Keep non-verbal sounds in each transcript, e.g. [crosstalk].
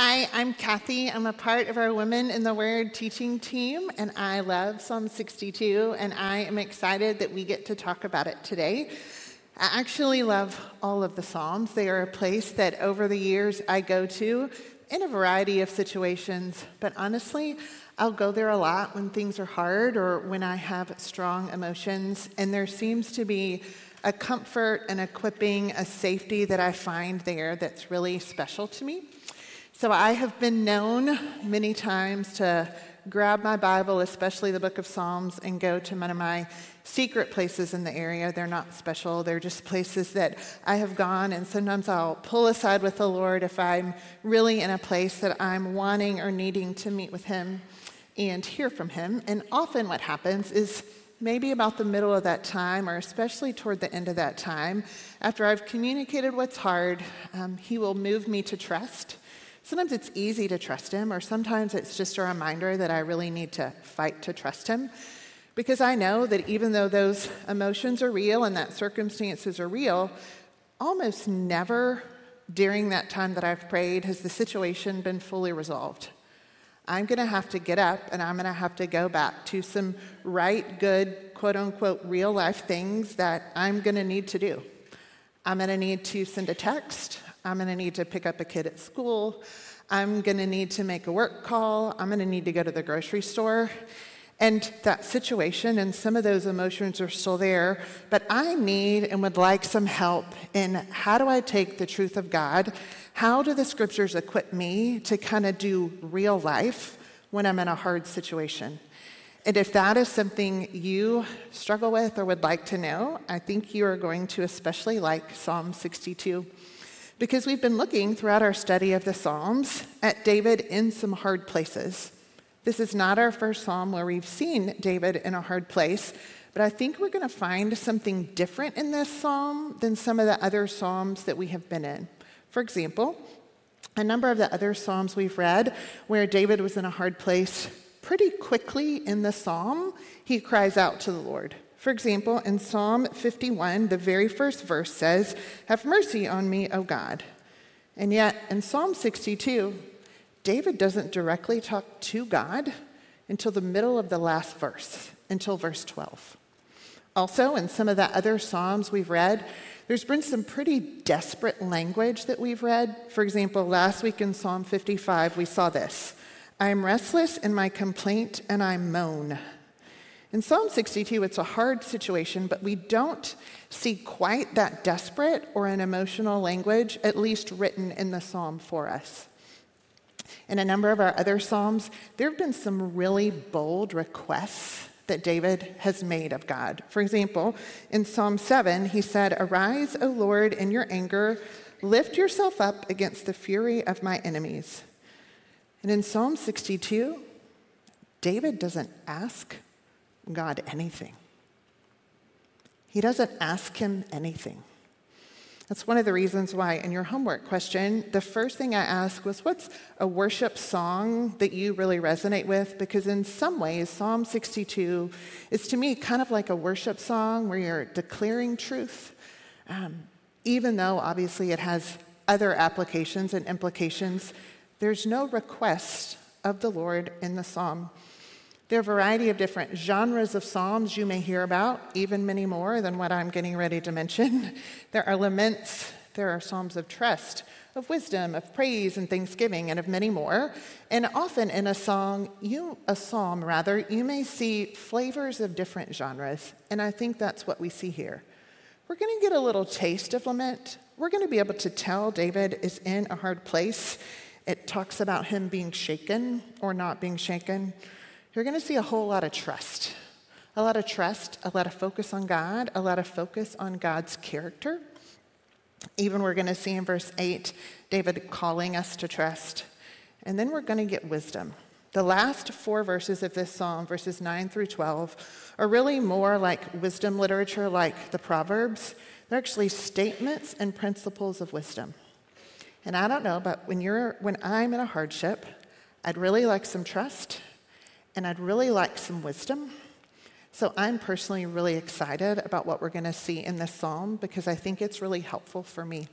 Hi, I'm Kathy. I'm a part of our Women in the Word teaching team, and I love Psalm 62, and I am excited that we get to talk about it today. I actually love all of the Psalms. They are a place that over the years I go to in a variety of situations, but honestly, I'll go there a lot when things are hard or when I have strong emotions, and there seems to be a comfort, an equipping, a safety that I find there that's really special to me. So I have been known many times to grab my Bible, especially the book of Psalms, and go to one of my secret places in the area. They're not special, they're just places that I have gone, and sometimes I'll pull aside with the Lord if I'm really in a place that I'm wanting or needing to meet with Him and hear from Him. And often what happens is maybe about the middle of that time, or especially toward the end of that time, after I've communicated what's hard, um, He will move me to trust Sometimes it's easy to trust him, or sometimes it's just a reminder that I really need to fight to trust him. Because I know that even though those emotions are real and that circumstances are real, almost never during that time that I've prayed has the situation been fully resolved. I'm going to have to get up and I'm going to have to go back to some right, good, quote unquote, real life things that I'm going to need to do. I'm going to need to send a text. I'm going to need to pick up a kid at school. I'm going to need to make a work call. I'm going to need to go to the grocery store. And that situation and some of those emotions are still there, but I need and would like some help in how do I take the truth of God? How do the scriptures equip me to kind of do real life when I'm in a hard situation? And if that is something you struggle with or would like to know, I think you are going to especially like Psalm 62 because we've been looking throughout our study of the Psalms at David in some hard places. This is not our first psalm where we've seen David in a hard place, but I think we're going to find something different in this psalm than some of the other psalms that we have been in. For example, a number of the other psalms we've read where David was in a hard place, pretty quickly in the psalm, he cries out to the Lord. For example, in Psalm 51, the very first verse says, Have mercy on me, O God. And yet, in Psalm 62, David doesn't directly talk to God until the middle of the last verse, until verse 12. Also, in some of the other Psalms we've read, there's been some pretty desperate language that we've read. For example, last week in Psalm 55, we saw this I am restless in my complaint and I moan. In Psalm 62, it's a hard situation, but we don't see quite that desperate or an emotional language, at least written in the psalm for us. In a number of our other psalms, there have been some really bold requests that David has made of God. For example, in Psalm 7, he said, Arise, O Lord, in your anger, lift yourself up against the fury of my enemies. And in Psalm 62, David doesn't ask God anything. He doesn't ask him anything. That's one of the reasons why, in your homework question, the first thing I asked was, What's a worship song that you really resonate with? Because in some ways, Psalm 62 is to me kind of like a worship song where you're declaring truth, um, even though obviously it has other applications and implications. There's no request of the Lord in the psalm. There are a variety of different genres of psalms you may hear about, even many more than what I'm getting ready to mention. [laughs] There are laments, there are psalms of trust, of wisdom, of praise and thanksgiving, and of many more. And often in a song, you a psalm rather, you may see flavors of different genres, and I think that's what we see here. We're going to get a little taste of lament. We're going to be able to tell David is in a hard place. It talks about him being shaken or not being shaken you're going to see a whole lot of trust. A lot of trust, a lot of focus on God, a lot of focus on God's character. Even we're going to see in verse 8 David calling us to trust. And then we're going to get wisdom. The last four verses of this psalm, verses 9 through 12, are really more like wisdom literature, like the Proverbs. They're actually statements and principles of wisdom. And I don't know, but when, you're, when I'm in a hardship, I'd really like some trust and I'd really like some wisdom. So I'm personally really excited about what we're going to see in this psalm because I think it's really helpful for me.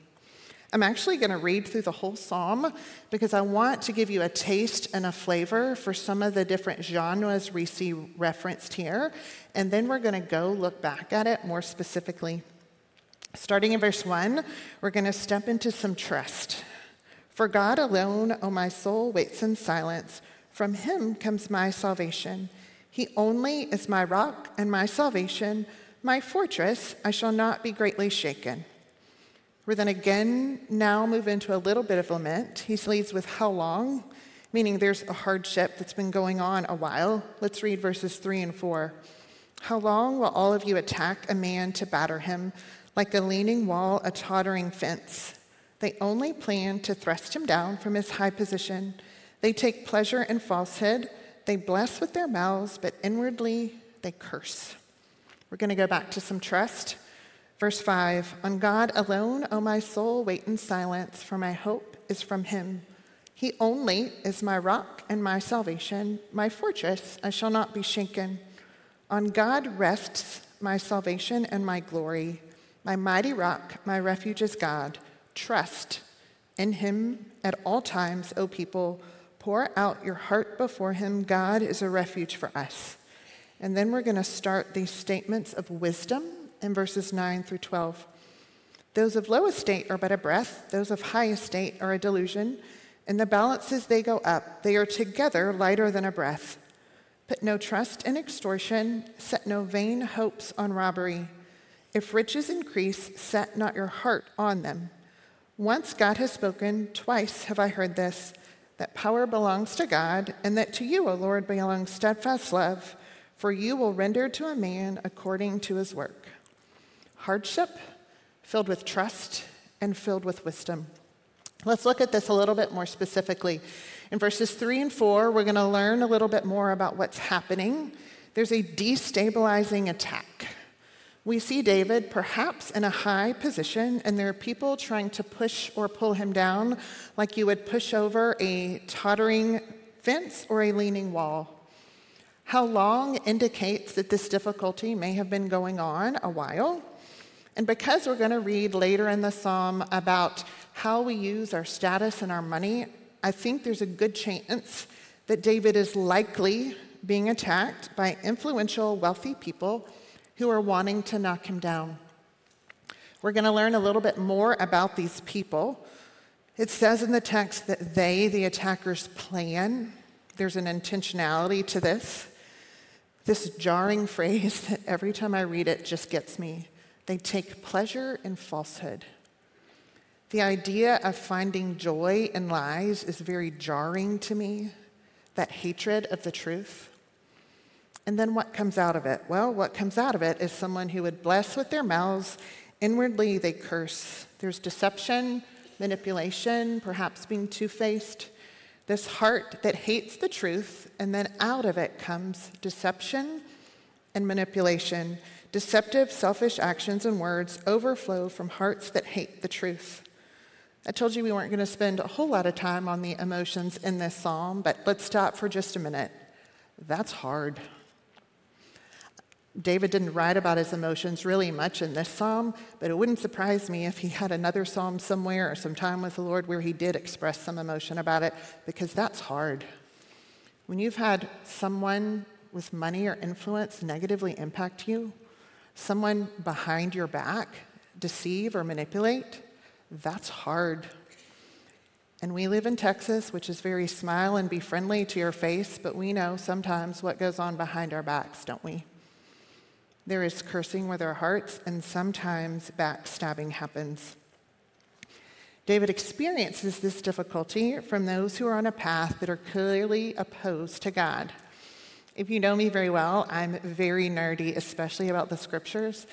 I'm actually going to read through the whole psalm because I want to give you a taste and a flavor for some of the different genres we see referenced here. And then we're going to go look back at it more specifically. Starting in verse 1, we're going to step into some trust. For God alone, O my soul, waits in silence. From him comes my salvation. He only is my rock and my salvation, my fortress. I shall not be greatly shaken. We're then again now move into a little bit of lament. He leads with how long, meaning there's a hardship that's been going on a while. Let's read verses 3 and 4. How long will all of you attack a man to batter him, like a leaning wall, a tottering fence? They only plan to thrust him down from his high position. They take pleasure in falsehood. They bless with their mouths, but inwardly they curse. We're going to go back to some trust. Verse 5 On God alone, O my soul, wait in silence, for my hope is from him. He only is my rock and my salvation, my fortress, I shall not be shaken. On God rests my salvation and my glory. My mighty rock, my refuge is God. Trust in him at all times, O people. Pour out your heart before him. God is a refuge for us. And then we're going to start these statements of wisdom in verses 9 through 12. Those of low estate are but a breath, those of high estate are a delusion. In the balances they go up, they are together lighter than a breath. Put no trust in extortion, set no vain hopes on robbery. If riches increase, set not your heart on them. Once God has spoken, twice have I heard this that power belongs to God, and that to you, O Lord, belongs steadfast love, for you will render to a man according to his work. Hardship filled with trust and filled with wisdom. Let's look at this a little bit more specifically. In verses three and four, we're going to learn a little bit more about what's happening. There's a destabilizing attack. We see David perhaps in a high position, and there are people trying to push or pull him down like you would push over a tottering fence or a leaning wall. How long indicates that this difficulty may have been going on a while. And because we're going to read later in the psalm about how we use our status and our money, I think there's a good chance that David is likely being attacked by influential, wealthy people who are wanting to knock him down. We're going to learn a little bit more about these people. It says in the text that they, the attackers, plan. There's an intentionality to this. This jarring [laughs] phrase that every time I read it just gets me. They take pleasure in falsehood. The idea of finding joy in lies is very jarring to me, that hatred of the truth. And then what comes out of it? Well, what comes out of it is someone who would bless with their mouths, inwardly they curse. There's deception, manipulation, perhaps being two faced. This heart that hates the truth, and then out of it comes deception and manipulation. Deceptive, selfish actions and words overflow from hearts that hate the truth. I told you we weren't going to spend a whole lot of time on the emotions in this psalm, but let's stop for just a minute. That's hard. David didn't write about his emotions really much in this psalm, but it wouldn't surprise me if he had another psalm somewhere or some time with the Lord where he did express some emotion about it, because that's hard. When you've had someone with money or influence negatively impact you, someone behind your back deceive or manipulate, that's hard. And we live in Texas, which is very smile and be friendly to your face, but we know sometimes what goes on behind our backs, don't we? There is cursing with our hearts, and sometimes backstabbing happens. David experiences this difficulty from those who are on a path that are clearly opposed to God. If you know me very well, I'm very nerdy, especially about the scriptures.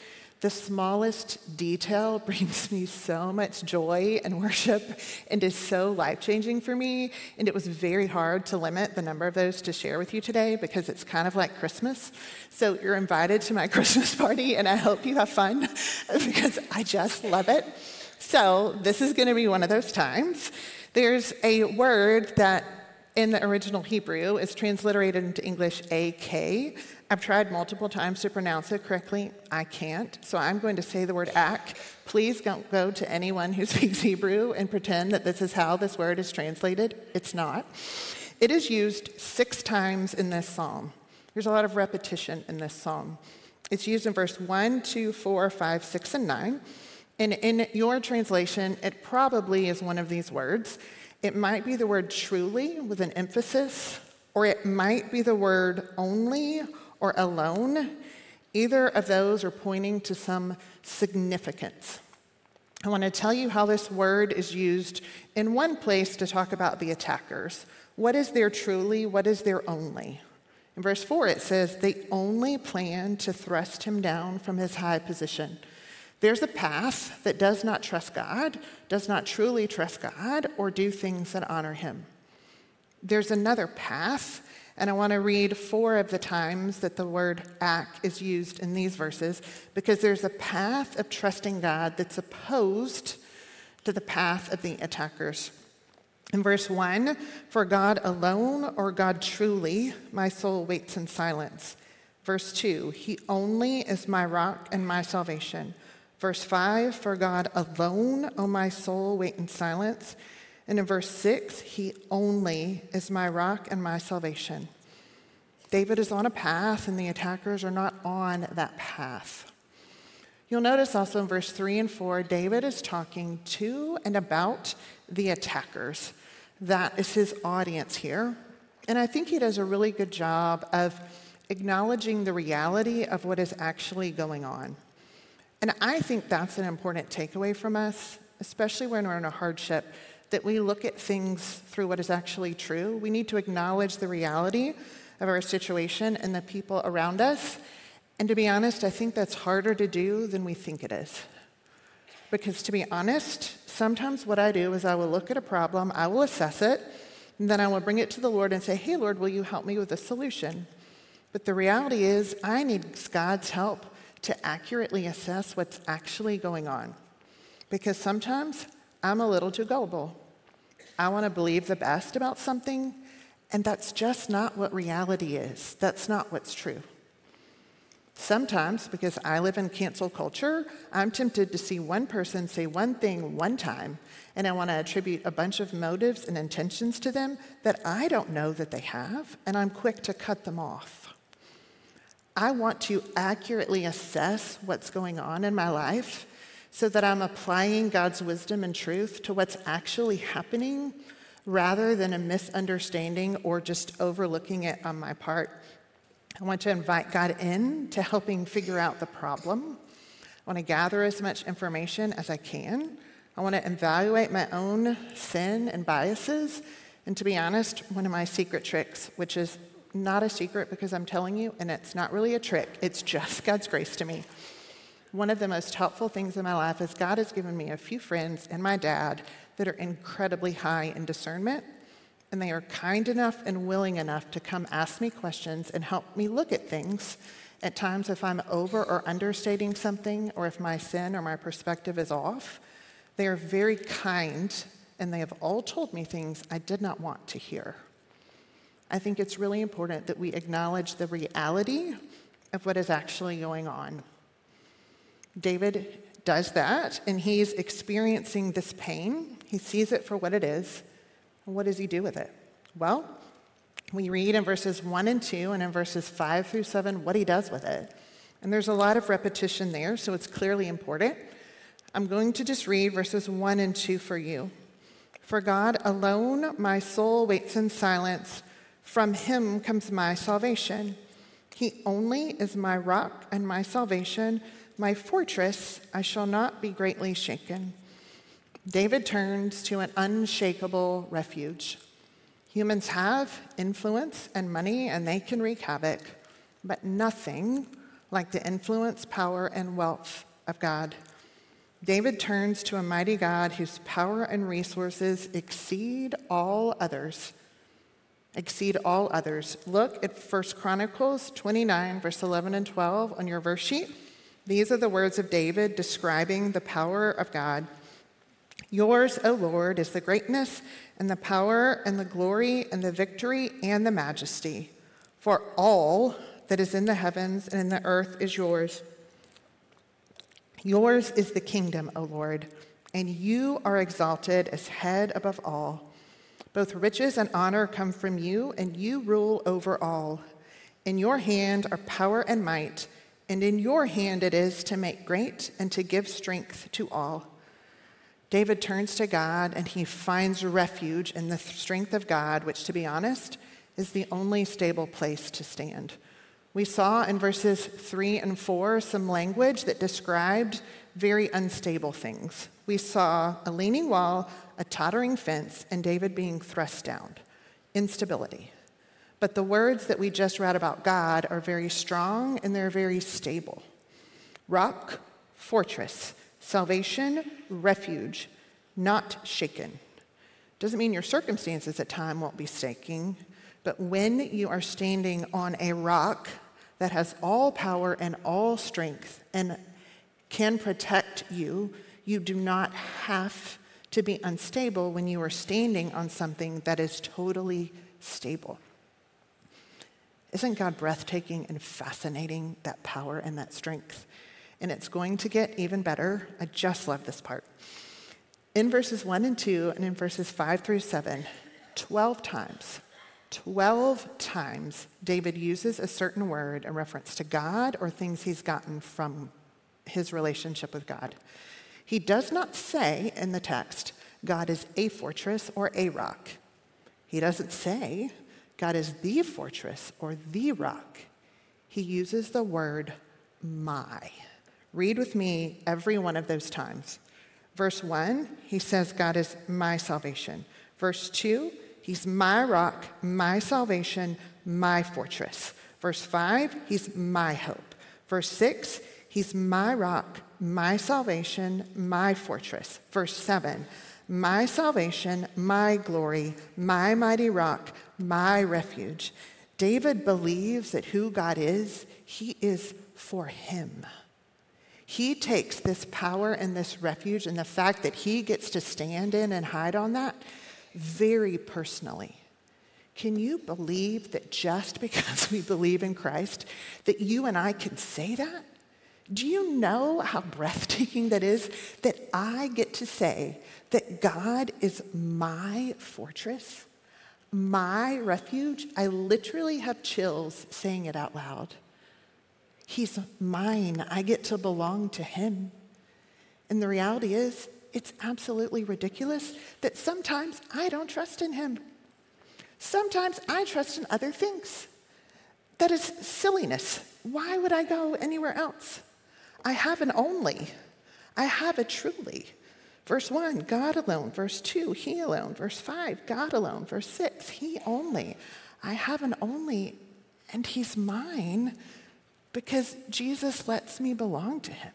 The smallest detail [laughs] brings me so much joy and worship and is so life changing for me. And it was very hard to limit the number of those to share with you today because it's kind of like Christmas. So you're invited to my [laughs] Christmas party, and I hope you have fun [laughs] because I just love it. So this is going to be one of those times. There's a word that in the original Hebrew is transliterated into English AK. I've tried multiple times to pronounce it correctly. I can't. So I'm going to say the word ak. Please don't go to anyone who [laughs] speaks Hebrew and pretend that this is how this word is translated. It's not. It is used six times in this psalm. There's a lot of repetition in this psalm. It's used in verse 1, 2, 4, 5, 6, and 9. And in your translation, it probably is one of these words. It might be the word truly with an emphasis, or it might be the word only or alone. Either of those are pointing to some significance. I want to tell you how this word is used in one place to talk about the attackers. What is their truly? What is their only? In verse 4, it says, They only plan to thrust him down from his high position. There's a path that does not trust God, does not truly trust God, or do things that honor Him. There's another path, and I want to read four of the times that the word ak is used in these verses because there's a path of trusting God that's opposed to the path of the attackers. In verse 1, for God alone or God truly, my soul waits in silence. Verse 2, He only is my rock and my salvation. Verse 5, for God alone, O my soul, wait in silence. And in verse 6, He only is my rock and my salvation. David is on a path, and the attackers are not on that path. You'll notice also in verse 3 and 4, David is talking to and about the attackers. That is his audience here. And I think he does a really good job of acknowledging the reality of what is actually going on. And I think that's an important takeaway from us, especially when we're in a hardship, that we look at things through what is actually true. We need to acknowledge the reality of our situation and the people around us. And to be honest, I think that's harder to do than we think it is. Because to be honest, sometimes what I do is I will look at a problem, I will assess it, and then I will bring it to the Lord and say, Hey, Lord, will you help me with a solution? But the reality is, I need God's help to accurately assess what's actually going on. Because sometimes I'm a little too gullible. I want to believe the best about something, and that's just not what reality is. That's not what's true. Sometimes, because I live in cancel culture, I'm tempted to see one person say one thing one time, and I want to attribute a bunch of motives and intentions to them that I don't know that they have, and I'm quick to cut them off. I want to accurately assess what's going on in my life so that I'm applying God's wisdom and truth to what's actually happening rather than a misunderstanding or just overlooking it on my part. I want to invite God in to helping figure out the problem. I want to gather as much information as I can. I want to evaluate my own sin and biases. And to be honest, one of my secret tricks, which is not a secret because I'm telling you, and it's not really a trick, it's just [laughs] God's grace to me. One of the most helpful things in my life is God has given me a few friends and my dad that are incredibly high in discernment, and they are kind enough and willing enough to come ask me questions and help me look at things. At times, if I'm over or understating something, or if my sin or my perspective is off, they are very kind and they have all told me things I did not want to hear. I think it's really important that we acknowledge the reality of what is actually going on. David does that, and he's experiencing this pain. He sees it for what it is. What does he do with it? Well, we read in verses 1 and 2 and in verses 5 through 7 what he does with it. And there's a lot of repetition there, so it's clearly important. I'm going to just read verses 1 and 2 for you. For God alone, my soul waits in silence from him comes my salvation. He only is my rock and my salvation, my fortress. I shall not be greatly shaken. David turns to an unshakable refuge. Humans have influence and money, and they can wreak havoc, but nothing like the influence, power, and wealth of God. David turns to a mighty God whose power and resources exceed all others exceed all others. Look at 1 Chronicles 29, verse 11 and 12 on your verse sheet. These are the words of David describing the power of God. Yours, O Lord, is the greatness and the power and the glory and the victory and the majesty. For all that is in the heavens and in the earth is yours. Yours is the kingdom, O Lord, and you are exalted as head above all. Both riches and honor come from you, and you rule over all. In your hand are power and might, and in your hand it is to make great and to give strength to all. David turns to God and he finds refuge in the strength of God, which, to be honest, is the only stable place to stand. We saw in verses three and four some language that described very unstable things. We saw a leaning wall, a tottering fence, and David being thrust down. Instability. But the words that we just read about God are very strong and they're very stable. Rock, fortress, Salvation, refuge, not shaken. Doesn't mean your circumstances at time won't be shaking, but when you are standing on a rock that has all power and all strength and can protect you, you do not have to be unstable when you are standing on something that is totally stable. Isn't God breathtaking and fascinating, that power and that strength? and it's going to get even better. I just love this part. In verses 1 and 2, and in verses 5 through 7, 12 times, 12 times, David uses a certain word in reference to God or things he's gotten from his relationship with God. He does not say in the text, God is a fortress or a rock. He doesn't say, God is the fortress or the rock. He uses the word my. Read with me every one of those times. Verse 1, he says, God is my salvation. Verse 2, he's my rock, my salvation, my fortress. Verse 5, he's my hope. Verse 6, he's my rock, my salvation, my fortress. Verse 7, my salvation, my glory, my mighty rock, my refuge. David believes that who God is, he is for him. He takes this power and this refuge and the fact that he gets to stand in and hide on that very personally. Can you believe that just [laughs] because we believe in Christ, that you and I can say that? Do you know how breathtaking that is? That I get to say that God is my fortress, my refuge. I literally have chills saying it out loud. He's mine. I get to belong to him. And the reality is, it's absolutely ridiculous that sometimes I don't trust in him. Sometimes I trust in other things. That is silliness. Why would I go anywhere else? I have an only. I have a truly. Verse 1, God alone. Verse 2, He alone. Verse 5, God alone. Verse 6, He only. I have an only, and He's mine because Jesus lets me belong to him.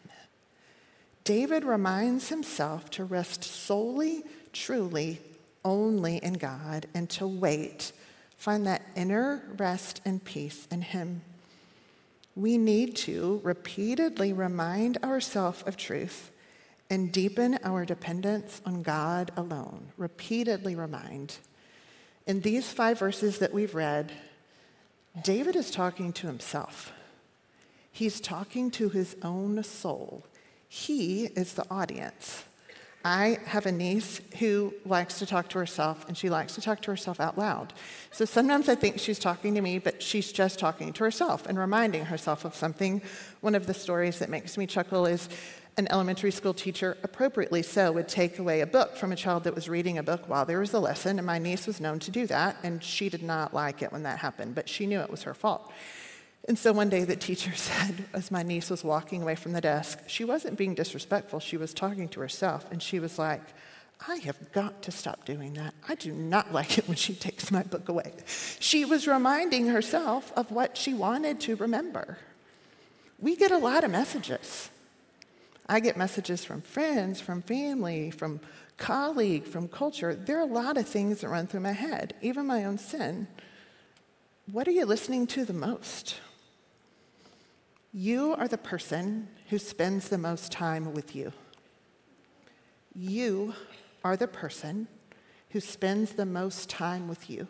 David reminds himself to rest solely, truly, only in God and to wait, find that inner rest and peace in him. We need to repeatedly remind ourselves of truth and deepen our dependence on God alone. Repeatedly remind. In these five verses that we've read, David is talking to himself. He's talking to his own soul. He is the audience. I have a niece who likes to talk to herself, and she likes to talk to herself out loud. So sometimes I think she's talking to me, but she's just talking to herself and reminding herself of something. One of the stories that makes me chuckle is an elementary school teacher, appropriately so, would take away a book from a child that was reading a book while there was a lesson, and my niece was known to do that, and she did not like it when that happened, but she knew it was her fault. And so one day the teacher [laughs] said, as my niece was walking away from the desk, she wasn't being disrespectful, she was talking to herself, and she was like, I have got to stop doing that. I do not [laughs] like it when she takes my book away. She was reminding herself of what she wanted to remember. We get a lot of messages. I get messages from friends, from family, from colleague, from culture. There are a lot of things that run through my head, even my own sin. What are you listening to the most? You are the person who spends the most time with you. You are the person who spends the most time with you?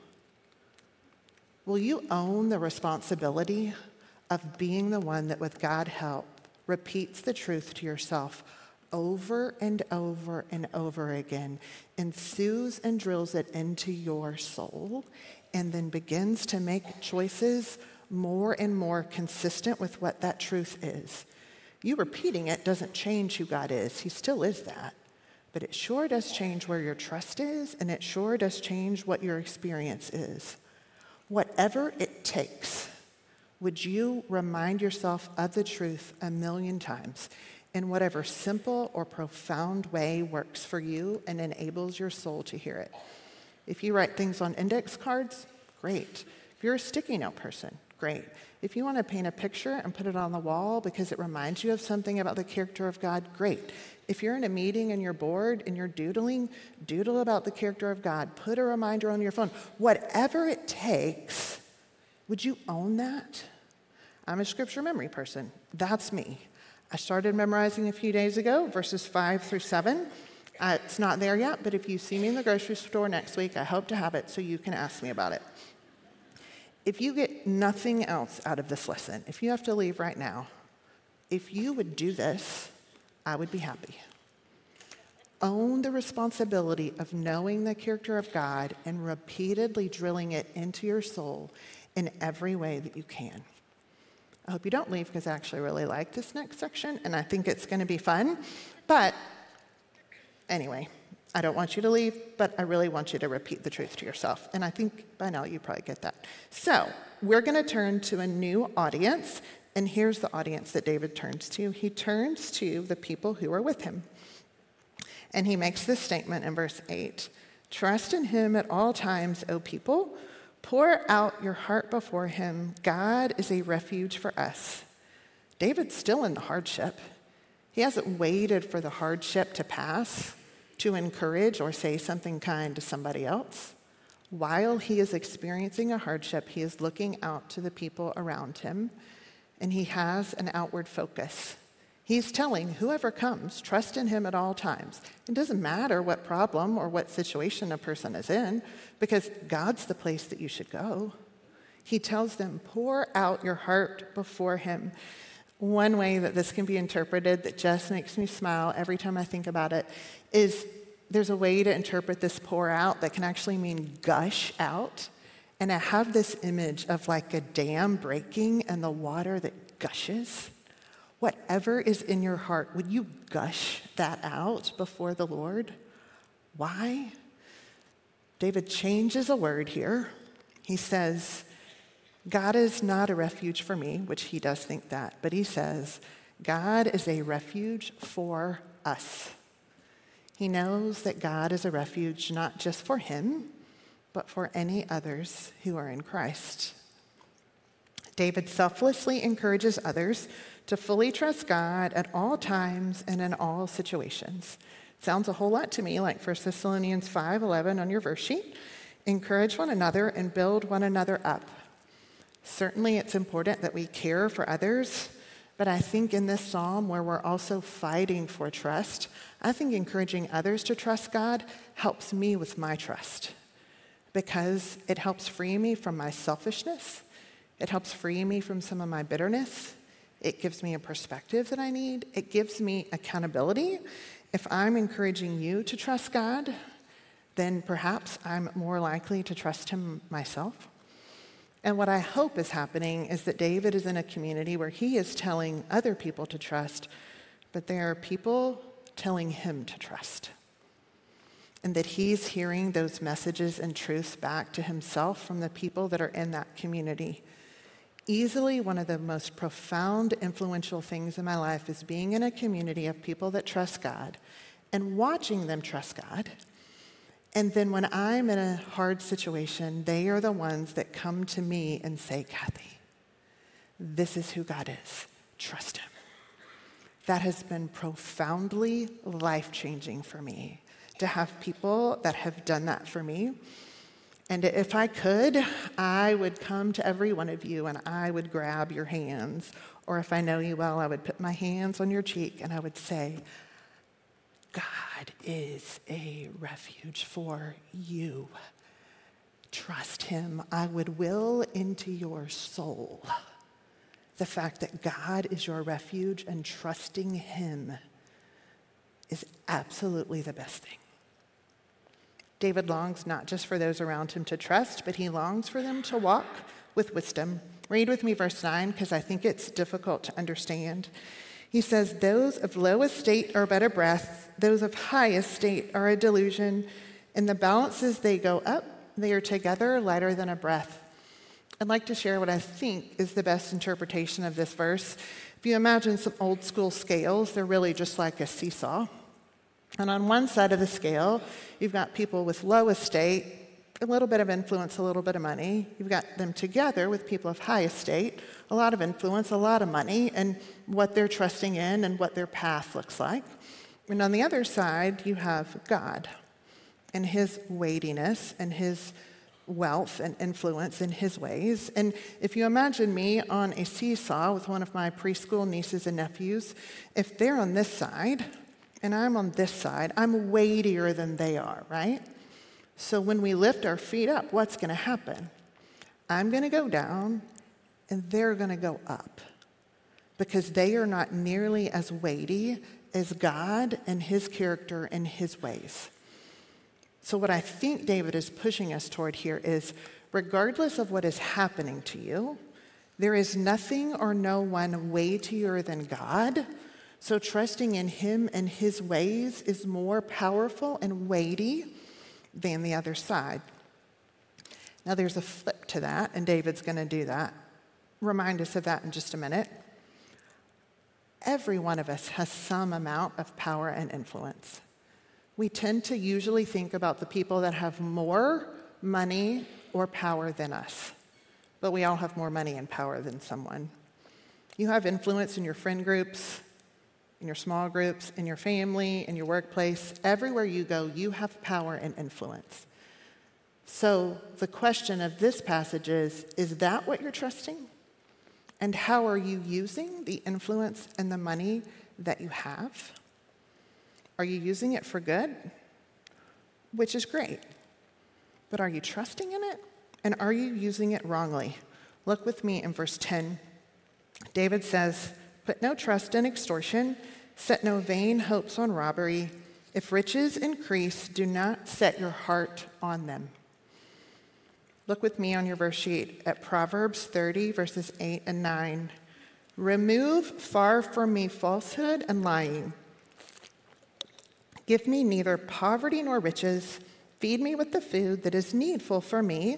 Will you own the responsibility of being the one that, with God help, repeats the truth to yourself over and over and over again, and ensues and drills it into your soul, and then begins to make choices more and more consistent with what that truth is? You repeating it doesn't change who God is, He still is that. But it sure does change where your trust is, and it sure does change what your experience is. Whatever it takes, would you remind yourself of the truth a million times in whatever simple or profound way works for you and enables your soul to hear it? If you write things on index cards, great. If you're a sticky note person, great. If you want to paint a picture and put it on the wall because it reminds you of something about the character of God, great. If you're in a meeting and you're bored and you're doodling, doodle about the character of God. Put a reminder on your phone. Whatever it takes, would you own that? I'm a scripture memory person. That's me. I started memorizing a few days ago, verses 5 through 7. Uh, it's not there yet, but if you see me in the grocery store next week, I hope to have it so you can ask me about it. If you get nothing else out of this lesson, if you have to leave right now, if you would do this, I would be happy. Own the responsibility of knowing the character of God and repeatedly drilling it into your soul in every way that you can. I hope you don't leave because I actually really like this next section and I think it's going to be fun. But anyway, I don't want you to leave, but I really want you to repeat the truth to yourself. And I think by now you probably get that. So we're going to turn to a new audience. And here's the audience that David turns to he turns to the people who are with him. And he makes this statement in verse 8 Trust in him at all times, O people. Pour out your heart before him. God is a refuge for us. David's still in the hardship. He hasn't waited for the hardship to pass to encourage or say something kind to somebody else. While he is experiencing a hardship, he is looking out to the people around him, and he has an outward focus. He's telling whoever comes, trust in him at all times. It doesn't matter what problem or what situation a person is in, because God's the place that you should go. He tells them, pour out your heart before him. One way that this can be interpreted that just makes me smile every time I think about it is there's a way to interpret this pour out that can actually mean gush out. And I have this image of like a dam breaking and the water that gushes. Whatever is in your heart, would you gush that out before the Lord? Why? David changes a word here. He says, God is not a refuge for me, which he does think that, but he says, God is a refuge for us. He knows that God is a refuge not just for him, but for any others who are in Christ. David selflessly encourages others to fully trust God at all times and in all situations. Sounds a whole lot to me like 1 Thessalonians 5:11 on your verse sheet. Encourage one another and build one another up. Certainly it's important that we care for others but I think in this psalm, where we're also fighting for trust, I think encouraging others to trust God helps me with my trust because it helps free me from my selfishness. It helps free me from some of my bitterness. It gives me a perspective that I need. It gives me accountability. If I'm encouraging you to trust God, then perhaps I'm more likely to trust Him myself. And what I hope is happening is that David is in a community where he is telling other people to trust, but there are people telling him to trust. And that he's hearing those messages and truths back to himself from the people that are in that community. Easily, one of the most profound, influential things in my life is being in a community of people that trust God and watching them trust God and then when I'm in a hard situation, they are the ones that come to me and say, Kathy, this is who God is. Trust Him. That has been profoundly life changing for me to have people that have done that for me. And if I could, I would come to every one of you and I would grab your hands. Or if I know you well, I would put my hands on your cheek and I would say, God is a refuge for you. Trust Him. I would will into your soul the fact that God is your refuge and trusting Him is absolutely the best thing. David longs not just for those around him to trust, but he longs for them to walk with wisdom. Read with me verse 9 because I think it's difficult to understand. He says, Those of low estate are but a breath, those of high estate are a delusion. In the balances they go up, they are together lighter than a breath. I'd like to share what I think is the best interpretation of this verse. If you imagine some old school scales, they're really just like a seesaw. And on one side of the scale, you've got people with low estate, a little bit of influence, a little bit of money. You've got them together with people of high estate, a lot of influence, a lot of money, and what they're trusting in and what their path looks like. And on the other side, you have God and his weightiness and his wealth and influence in his ways. And if you imagine me on a seesaw with one of my preschool nieces and nephews, if they're on this side, and I'm on this side, I'm weightier than they are, right? So when we lift our feet up, what's going to happen? I'm going to go down and they're going to go up because they are not nearly as weighty as God and his character and his ways. So, what I think David is pushing us toward here is regardless of what is happening to you, there is nothing or no one weightier than God so, trusting in Him and His ways is more powerful and weighty than the other side. Now, there's a flip to that, and David's going to do that. Remind us of that in just a minute. Every one of us has some amount of power and influence. We tend to usually think about the people that have more money or power than us, but we all have more money and power than someone. You have influence in your friend groups, in your small groups, in your family, in your workplace, everywhere you go, you have power and influence. So the question of this passage is Is that what you're trusting? And how are you using the influence and the money that you have? Are you using it for good? Which is great. But are you trusting in it? And are you using it wrongly? Look with me in verse 10. David says, Put no trust in extortion, set no vain hopes on robbery. If riches increase, do not set your heart on them. Look with me on your verse sheet at Proverbs 30, verses 8 and 9. Remove far from me falsehood and lying. Give me neither poverty nor riches. Feed me with the food that is needful for me,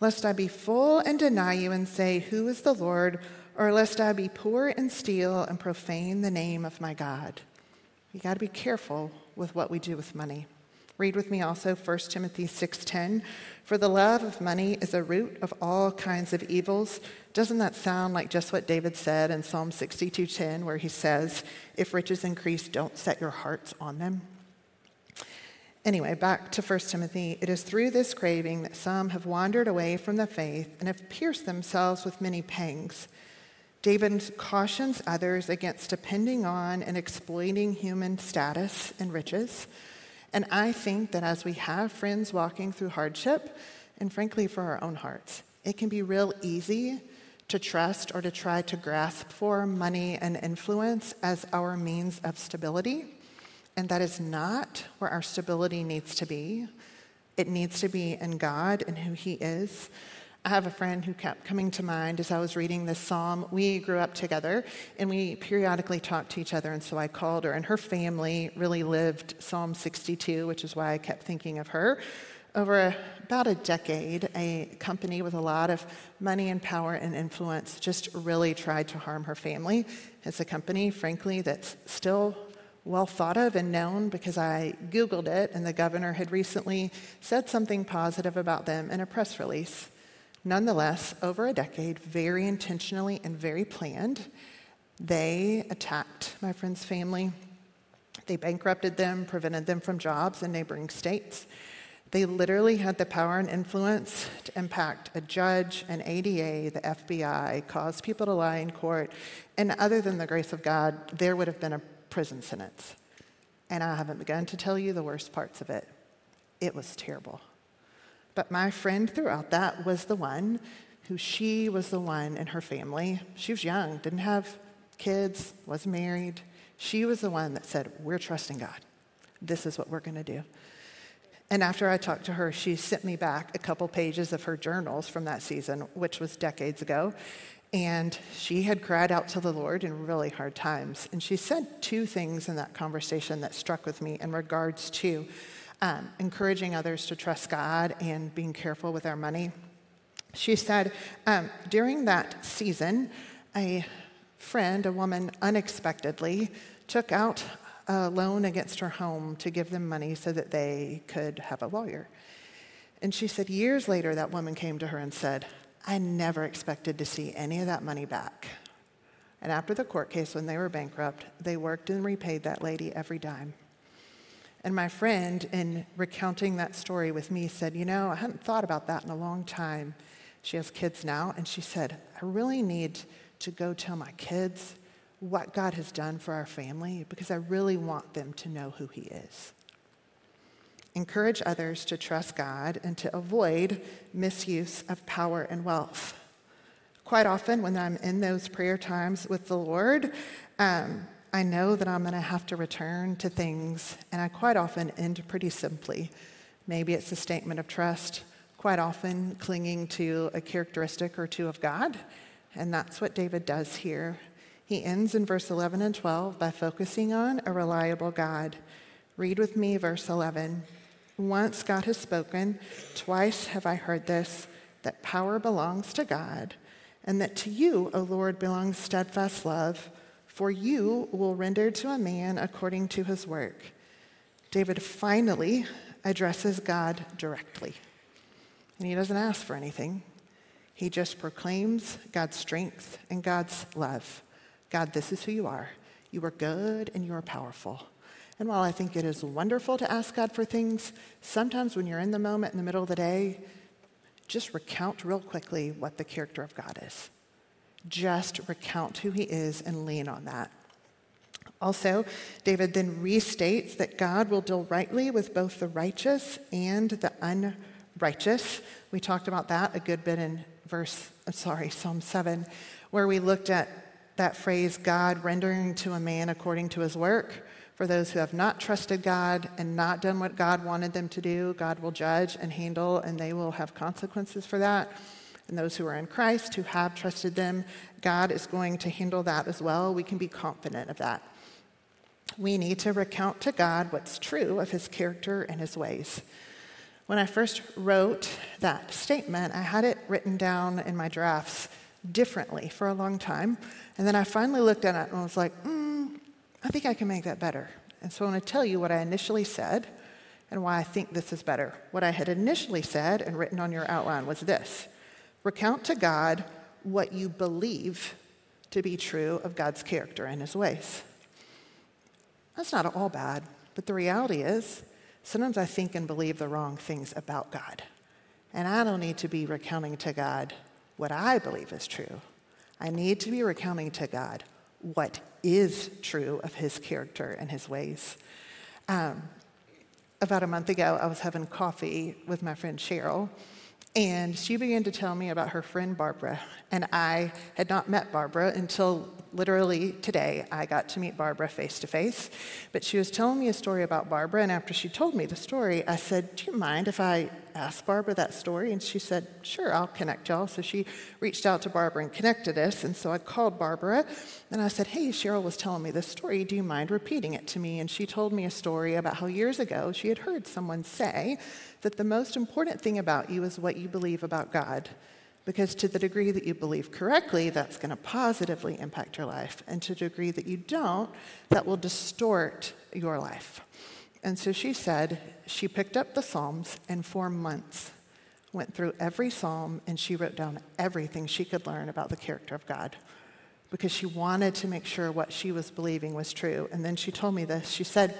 lest I be full and deny you and say, Who is the Lord? Or lest I be poor and steal and profane the name of my God. You got to be careful with what we do with money. Read with me also 1 Timothy 6:10, for the love of money is a root of all kinds of evils. Doesn't that sound like just what David said in Psalm 62:10 where he says, if riches increase, don't set your hearts on them? Anyway, back to 1 Timothy. It is through this craving that some have wandered away from the faith and have pierced themselves with many pangs. David cautions others against depending on and exploiting human status and riches. And I think that as we have friends walking through hardship, and frankly for our own hearts, it can be real easy to trust or to try to grasp for money and influence as our means of stability. And that is not where our stability needs to be. It needs to be in God and who He is. I have a friend who kept coming to mind as I was reading this psalm. We grew up together and we periodically talked to each other, and so I called her, and her family really lived Psalm 62, which is why I kept thinking of her. Over a, about a decade, a company with a lot of money and power and influence just really tried to harm her family. It's a company, frankly, that's still well thought of and known because I Googled it, and the governor had recently said something positive about them in a press release. Nonetheless, over a decade, very intentionally and very planned, they attacked my friend's family. They bankrupted them, prevented them from jobs in neighboring states. They literally had the power and influence to impact a judge, an ADA, the FBI, cause people to lie in court, and other than the grace of God, there would have been a prison sentence. And I haven't begun to tell you the worst parts of it. It was terrible. But my friend throughout that was the one who she was the one in her family. She was young, didn't have kids, was married. She was the one that said, We're trusting God. This is what we're going to do. And after I talked to her, she sent me back a couple pages of her journals from that season, which was decades ago. And she had cried out to the Lord in really hard times. And she said two things in that conversation that struck with me in regards to um, encouraging others to trust God and being careful with our money. She said, um, during that season, a friend, a woman, unexpectedly took out a loan against her home to give them money so that they could have a lawyer. And she said, years later, that woman came to her and said, I never expected to see any of that money back. And after the court case, when they were bankrupt, they worked and repaid that lady every dime. And my friend, in recounting that story with me, said, You know, I hadn't thought about that in a long time. She has kids now, and she said, I really need to go tell my kids what God has done for our family because I really want them to know who He is. Encourage others to trust God and to avoid misuse of power and wealth. Quite often, when I'm in those prayer times with the Lord, um, I know that I'm going to have to return to things, and I quite often end pretty simply. Maybe it's a statement of trust, quite often clinging to a characteristic or two of God, and that's what David does here. He ends in verse 11 and 12 by focusing on a reliable God. Read with me verse 11. Once God has spoken, twice have I heard this that power belongs to God, and that to you, O Lord, belongs steadfast love, for you will render to a man according to his work. David finally addresses God directly, and he doesn't ask for anything. He just proclaims God's strength and God's love. God, this is who you are. You are good and you are powerful. And while I think it is wonderful to ask God for things, sometimes when you're in the moment in the middle of the day, just recount real quickly what the character of God is. Just recount who he is and lean on that. Also, David then restates that God will deal rightly with both the righteous and the unrighteous. We talked about that a good bit in verse, uh, sorry, Psalm 7, where we looked at that phrase, God rendering to a man according to his work. For those who have not trusted God and not done what God wanted them to do, God will judge and handle, and they will have consequences for that. And those who are in Christ, who have trusted them, God is going to handle that as well. We can be confident of that. We need to recount to God what's true of his character and his ways. When I first wrote that statement, I had it written down in my drafts differently for a long time. And then I finally looked at it and was like, mm, I think I can make that better. And so I want to tell you what I initially said and why I think this is better. What I had initially said and written on your outline was this recount to God what you believe to be true of God's character and his ways. That's not all bad, but the reality is sometimes I think and believe the wrong things about God. And I don't need to be recounting to God what I believe is true. I need to be recounting to God what is true of his character and his ways. Um, about a month ago, I was having coffee with my friend Cheryl, and she began to tell me about her friend Barbara. And I had not met Barbara until literally today. I got to meet Barbara face to face. But she was telling me a story about Barbara. And after she told me the story, I said, Do you mind if I ask Barbara that story? And she said, Sure, I'll connect y'all. So she reached out to Barbara and connected us. And so I called Barbara and I said, Hey, Cheryl was telling me this story. Do you mind repeating it to me? And she told me a story about how years ago she had heard someone say that the most important thing about you is what you believe about God. Because to the degree that you believe correctly, that's going to positively impact your life. And to the degree that you don't, that will distort your life. And so she said she picked up the Psalms and for months went through every psalm and she wrote down everything she could learn about the character of God because she wanted to make sure what she was believing was true. And then she told me this. She said,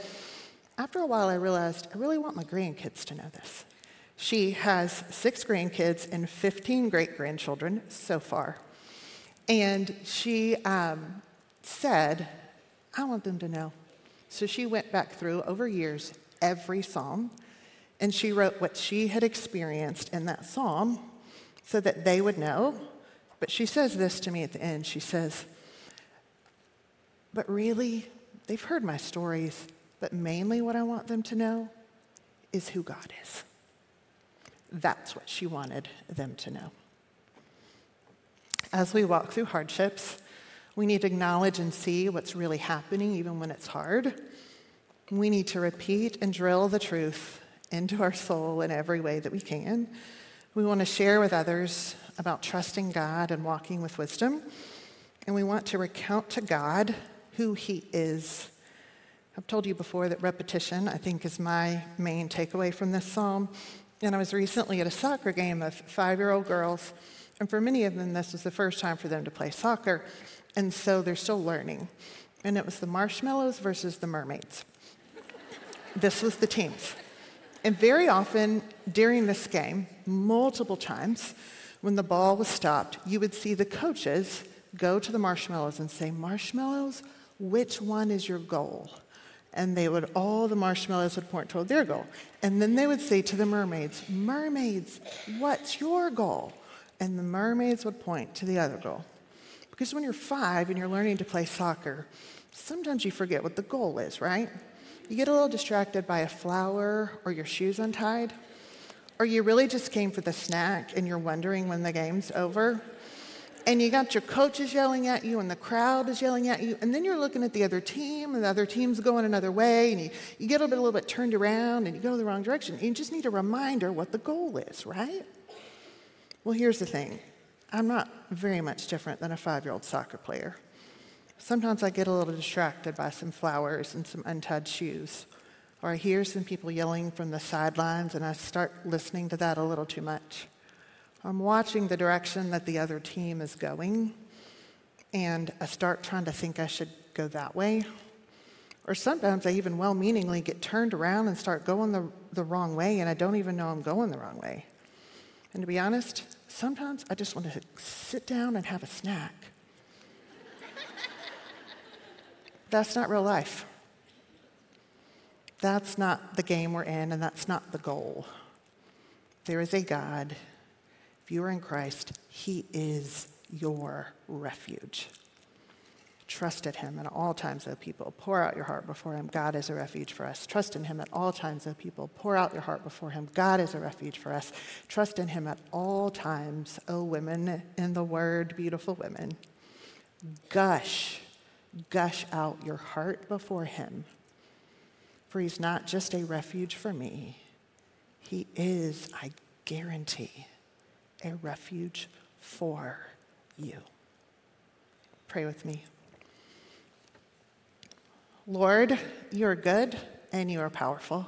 After a while, I realized I really want my grandkids to know this. She has six grandkids and 15 great grandchildren so far. And she um, said, I want them to know So she went back through over years every psalm and she wrote what she had experienced in that psalm so that they would know. But she says this to me at the end. She says, But really, they've heard my stories, but mainly what I want them to know is who God is. That's what she wanted them to know. As we walk through hardships, we need to acknowledge and see what's really happening, even when it's hard. We need to repeat and drill the truth into our soul in every way that we can. We want to share with others about trusting God and walking with wisdom. And we want to recount to God who He is. I've told you before that repetition, I think, is my main takeaway from this psalm. And I was recently at a soccer game of five year old girls. And for many of them, this was the first time for them to play soccer. And so they're still learning. And it was the marshmallows versus the mermaids. this was the teams. And very often during this game, multiple times, when the ball was stopped, you would see the coaches go to the marshmallows and say, Marshmallows, which one is your goal? And they would, all the marshmallows would point toward their goal. And then they would say to the mermaids, Mermaids, what's your goal? And the mermaids would point to the other goal. Because when you're five and you're learning to play soccer, sometimes you forget what the goal is, right? You get a little distracted by a flower or your shoes untied, or you really just came for the snack and you're wondering when the game's over. And you got your coaches yelling at you, and the crowd is yelling at you, and then you're looking at the other team, and the other team's going another way, and you, you get a, bit, a little bit turned around, and you go the wrong direction. You just need a reminder what the goal is, right? Well, here's the thing I'm not very much different than a five year old soccer player. Sometimes I get a little distracted by some flowers and some untied shoes. Or I hear some people yelling from the sidelines and I start listening to that a little too much. I'm watching the direction that the other team is going and I start trying to think I should go that way. Or sometimes I even well meaningly get turned around and start going the, the wrong way and I don't even know I'm going the wrong way. And to be honest, sometimes I just want to sit down and have a snack. [laughs] That's not real life. That's not the game we're in, and that's not the goal. There is a God. If you are in Christ, He is your refuge. Trust in Him at all times, O people. Pour out your heart before Him. God is a refuge for us. Trust in Him at all times, O people. Pour out your heart before Him. God is a refuge for us. Trust in Him at all times, O women in the Word, beautiful women. Gush gush out your heart before Him. For He's not just a refuge for me, He is, I guarantee, a refuge for you. Pray with me. Lord, you are good and you are powerful.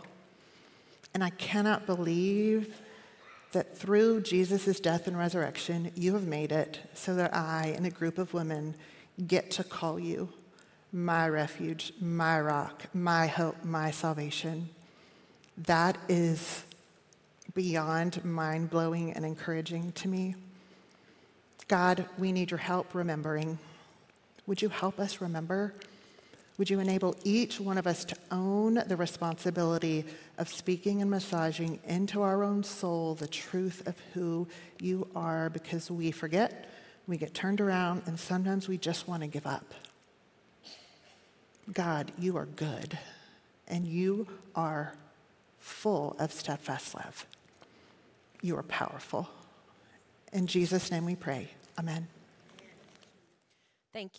And I cannot believe that through Jesus' death and resurrection, you have made it so that I and a group of women get to call you my refuge, my rock, my hope, my salvation. That is beyond mind blowing and encouraging to me. God, we need your help remembering. Would you help us remember? Would you enable each one of us to own the responsibility of speaking and massaging into our own soul the truth of who you are because we forget, we get turned around, and sometimes we just want to give up. God, you are good, and you are full of steadfast love. You are powerful. In Jesus' name we pray. Amen. Thank you.